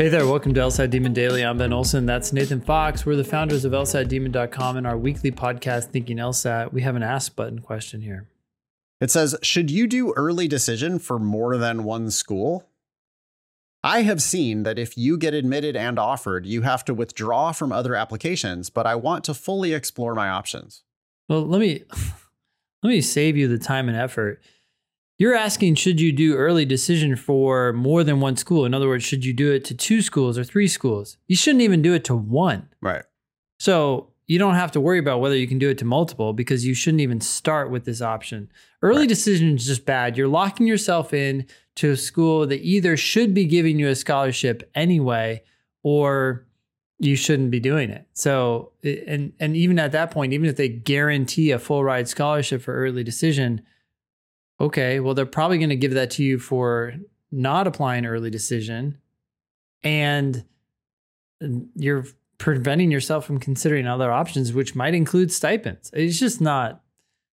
Hey there, welcome to LSAT Demon Daily. I'm Ben Olson. That's Nathan Fox. We're the founders of LSATdemon.com and our weekly podcast, Thinking LSAT. We have an ask button question here. It says, Should you do early decision for more than one school? I have seen that if you get admitted and offered, you have to withdraw from other applications, but I want to fully explore my options. Well, let me let me save you the time and effort. You're asking, should you do early decision for more than one school? In other words, should you do it to two schools or three schools? You shouldn't even do it to one. Right. So you don't have to worry about whether you can do it to multiple because you shouldn't even start with this option. Early right. decision is just bad. You're locking yourself in to a school that either should be giving you a scholarship anyway or you shouldn't be doing it. So and and even at that point, even if they guarantee a full ride scholarship for early decision, okay, well, they're probably going to give that to you for not applying early decision. And you're preventing yourself from considering other options, which might include stipends. It's just not,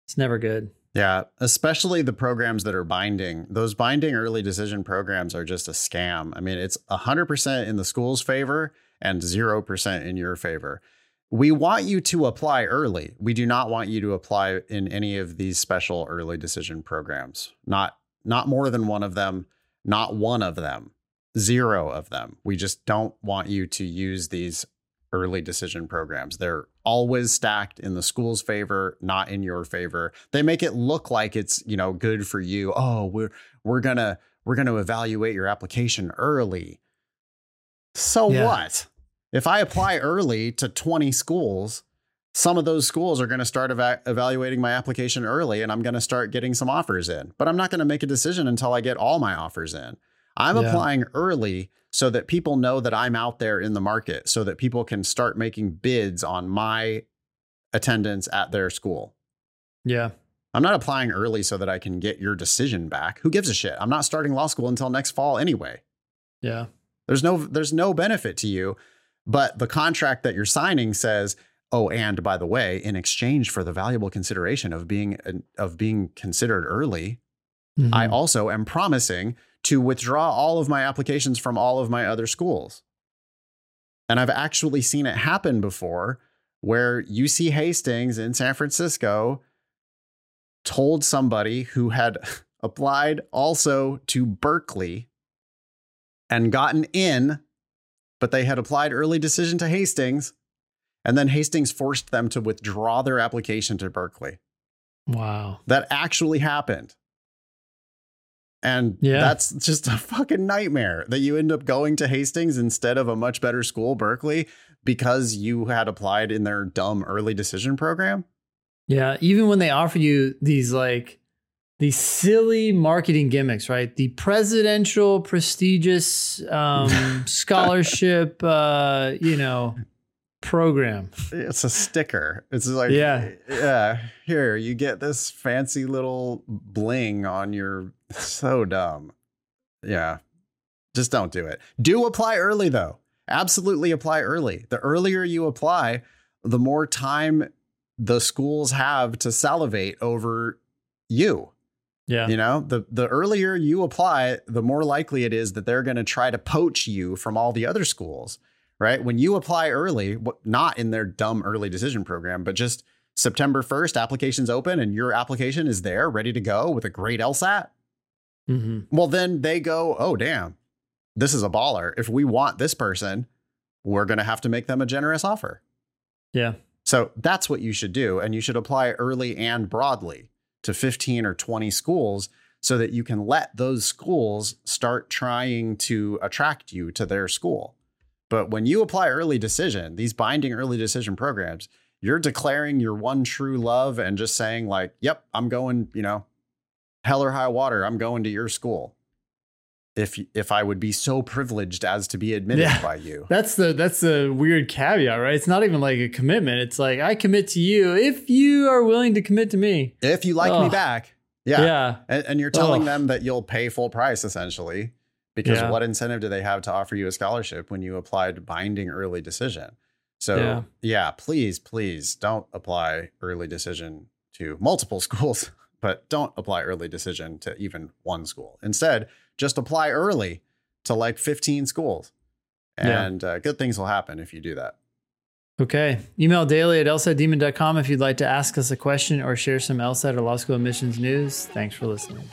it's never good. Yeah, especially the programs that are binding. Those binding early decision programs are just a scam. I mean, it's 100% in the school's favor and 0% in your favor we want you to apply early. We do not want you to apply in any of these special early decision programs. Not not more than one of them, not one of them, zero of them. We just don't want you to use these early decision programs. They're always stacked in the school's favor, not in your favor. They make it look like it's, you know, good for you. Oh, we're we're going to we're going to evaluate your application early. So yeah. what? If I apply early to 20 schools, some of those schools are going to start eva- evaluating my application early and I'm going to start getting some offers in. But I'm not going to make a decision until I get all my offers in. I'm yeah. applying early so that people know that I'm out there in the market, so that people can start making bids on my attendance at their school. Yeah. I'm not applying early so that I can get your decision back. Who gives a shit? I'm not starting law school until next fall anyway. Yeah. There's no there's no benefit to you but the contract that you're signing says, oh, and by the way, in exchange for the valuable consideration of being of being considered early, mm-hmm. I also am promising to withdraw all of my applications from all of my other schools. And I've actually seen it happen before where UC Hastings in San Francisco told somebody who had applied also to Berkeley and gotten in but they had applied early decision to Hastings, and then Hastings forced them to withdraw their application to Berkeley. Wow. That actually happened. And yeah. that's just a fucking nightmare that you end up going to Hastings instead of a much better school, Berkeley, because you had applied in their dumb early decision program. Yeah. Even when they offer you these like these silly marketing gimmicks, right? The presidential prestigious um, scholarship, uh, you know, program. It's a sticker. It's like, yeah, yeah. Here, you get this fancy little bling on your. So dumb. Yeah, just don't do it. Do apply early though. Absolutely apply early. The earlier you apply, the more time the schools have to salivate over you yeah. You know, the the earlier you apply, the more likely it is that they're going to try to poach you from all the other schools, right? When you apply early, not in their dumb early decision program, but just September 1st, applications open and your application is there ready to go with a great LSAT. Mm-hmm. Well, then they go, oh, damn, this is a baller. If we want this person, we're going to have to make them a generous offer. Yeah. So that's what you should do. And you should apply early and broadly to 15 or 20 schools so that you can let those schools start trying to attract you to their school. But when you apply early decision, these binding early decision programs, you're declaring your one true love and just saying, like, yep, I'm going, you know, hell or high water, I'm going to your school if if I would be so privileged as to be admitted yeah. by you. That's the that's the weird caveat, right? It's not even like a commitment. It's like I commit to you if you are willing to commit to me. If you like oh. me back. Yeah. Yeah. And, and you're telling oh. them that you'll pay full price essentially. Because yeah. what incentive do they have to offer you a scholarship when you applied binding early decision? So yeah. yeah, please, please don't apply early decision to multiple schools, but don't apply early decision to even one school. Instead, just apply early to like 15 schools. And yeah. uh, good things will happen if you do that. Okay. Email daily at lsatdemon.com if you'd like to ask us a question or share some LSAT or law school admissions news. Thanks for listening.